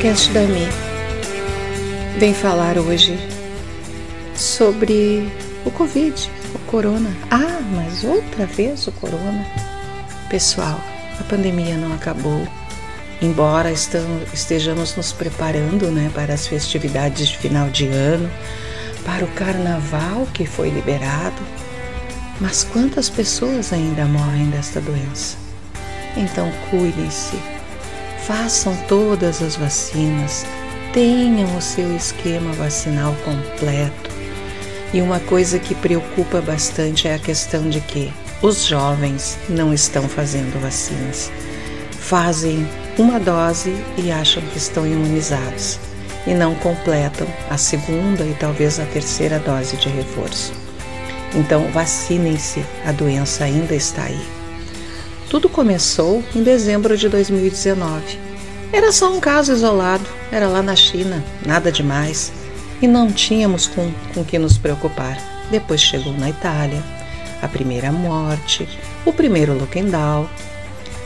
podcast da Mi vem falar hoje sobre o Covid, o Corona. Ah, mas outra vez o Corona. Pessoal, a pandemia não acabou. Embora estejamos nos preparando né, para as festividades de final de ano, para o carnaval que foi liberado, mas quantas pessoas ainda morrem desta doença? Então cuidem-se façam todas as vacinas, tenham o seu esquema vacinal completo. E uma coisa que preocupa bastante é a questão de que os jovens não estão fazendo vacinas. Fazem uma dose e acham que estão imunizados e não completam a segunda e talvez a terceira dose de reforço. Então, vacinem-se, a doença ainda está aí. Tudo começou em dezembro de 2019. Era só um caso isolado, era lá na China, nada demais. E não tínhamos com, com que nos preocupar. Depois chegou na Itália, a primeira morte, o primeiro lockdown.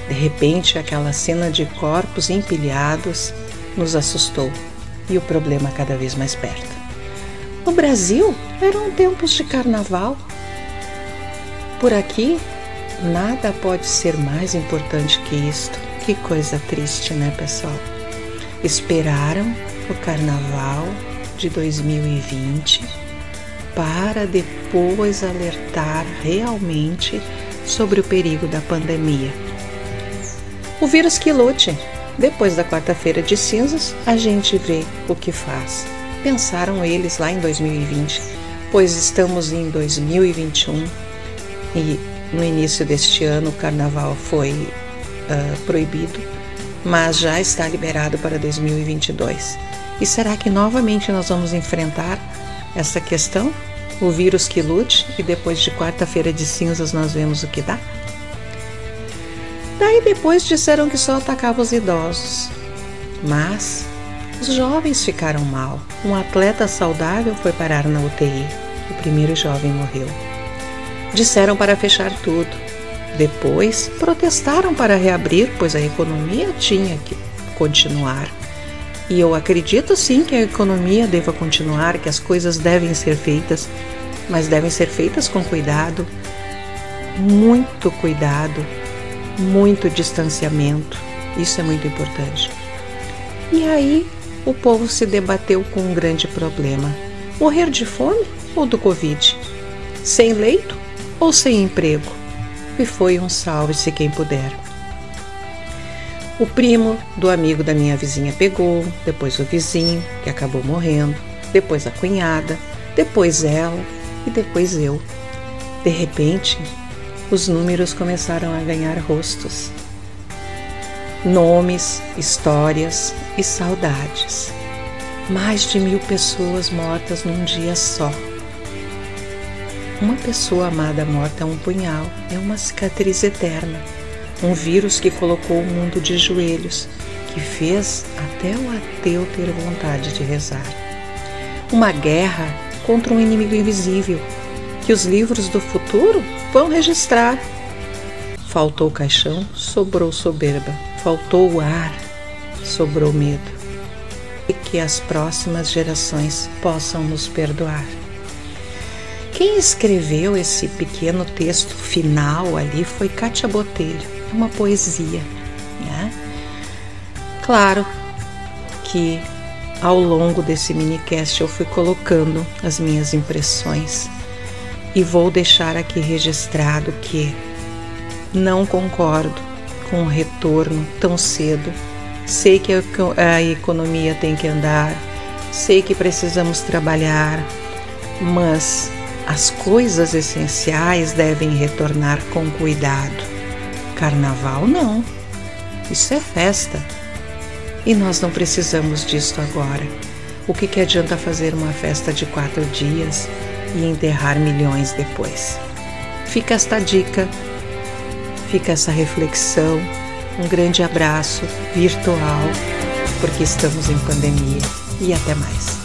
De repente, aquela cena de corpos empilhados nos assustou e o problema cada vez mais perto. No Brasil, eram tempos de carnaval. Por aqui, Nada pode ser mais importante que isto. Que coisa triste, né, pessoal? Esperaram o carnaval de 2020 para depois alertar realmente sobre o perigo da pandemia. O vírus que lute. Depois da quarta-feira de cinzas, a gente vê o que faz. Pensaram eles lá em 2020, pois estamos em 2021 e no início deste ano, o carnaval foi uh, proibido, mas já está liberado para 2022. E será que novamente nós vamos enfrentar essa questão? O vírus que lute e depois de quarta-feira de cinzas nós vemos o que dá? Daí depois disseram que só atacava os idosos. Mas os jovens ficaram mal. Um atleta saudável foi parar na UTI. O primeiro jovem morreu. Disseram para fechar tudo. Depois protestaram para reabrir, pois a economia tinha que continuar. E eu acredito sim que a economia deva continuar, que as coisas devem ser feitas, mas devem ser feitas com cuidado, muito cuidado, muito distanciamento. Isso é muito importante. E aí o povo se debateu com um grande problema: morrer de fome ou do Covid? Sem leito ou sem emprego. E foi um salve-se quem puder. O primo do amigo da minha vizinha pegou, depois o vizinho, que acabou morrendo, depois a cunhada, depois ela e depois eu. De repente, os números começaram a ganhar rostos. Nomes, histórias e saudades. Mais de mil pessoas mortas num dia só. Uma pessoa amada morta é um punhal, é uma cicatriz eterna, um vírus que colocou o mundo de joelhos, que fez até o ateu ter vontade de rezar. Uma guerra contra um inimigo invisível, que os livros do futuro vão registrar. Faltou caixão, sobrou soberba. Faltou o ar, sobrou medo. E que as próximas gerações possam nos perdoar. Quem escreveu esse pequeno texto final ali foi Kátia Botelho, é uma poesia. Né? Claro que ao longo desse minicast eu fui colocando as minhas impressões e vou deixar aqui registrado que não concordo com o retorno tão cedo. Sei que a economia tem que andar, sei que precisamos trabalhar, mas as coisas essenciais devem retornar com cuidado. Carnaval não. Isso é festa. E nós não precisamos disto agora. O que, que adianta fazer uma festa de quatro dias e enterrar milhões depois? Fica esta dica, fica essa reflexão. Um grande abraço virtual, porque estamos em pandemia. E até mais.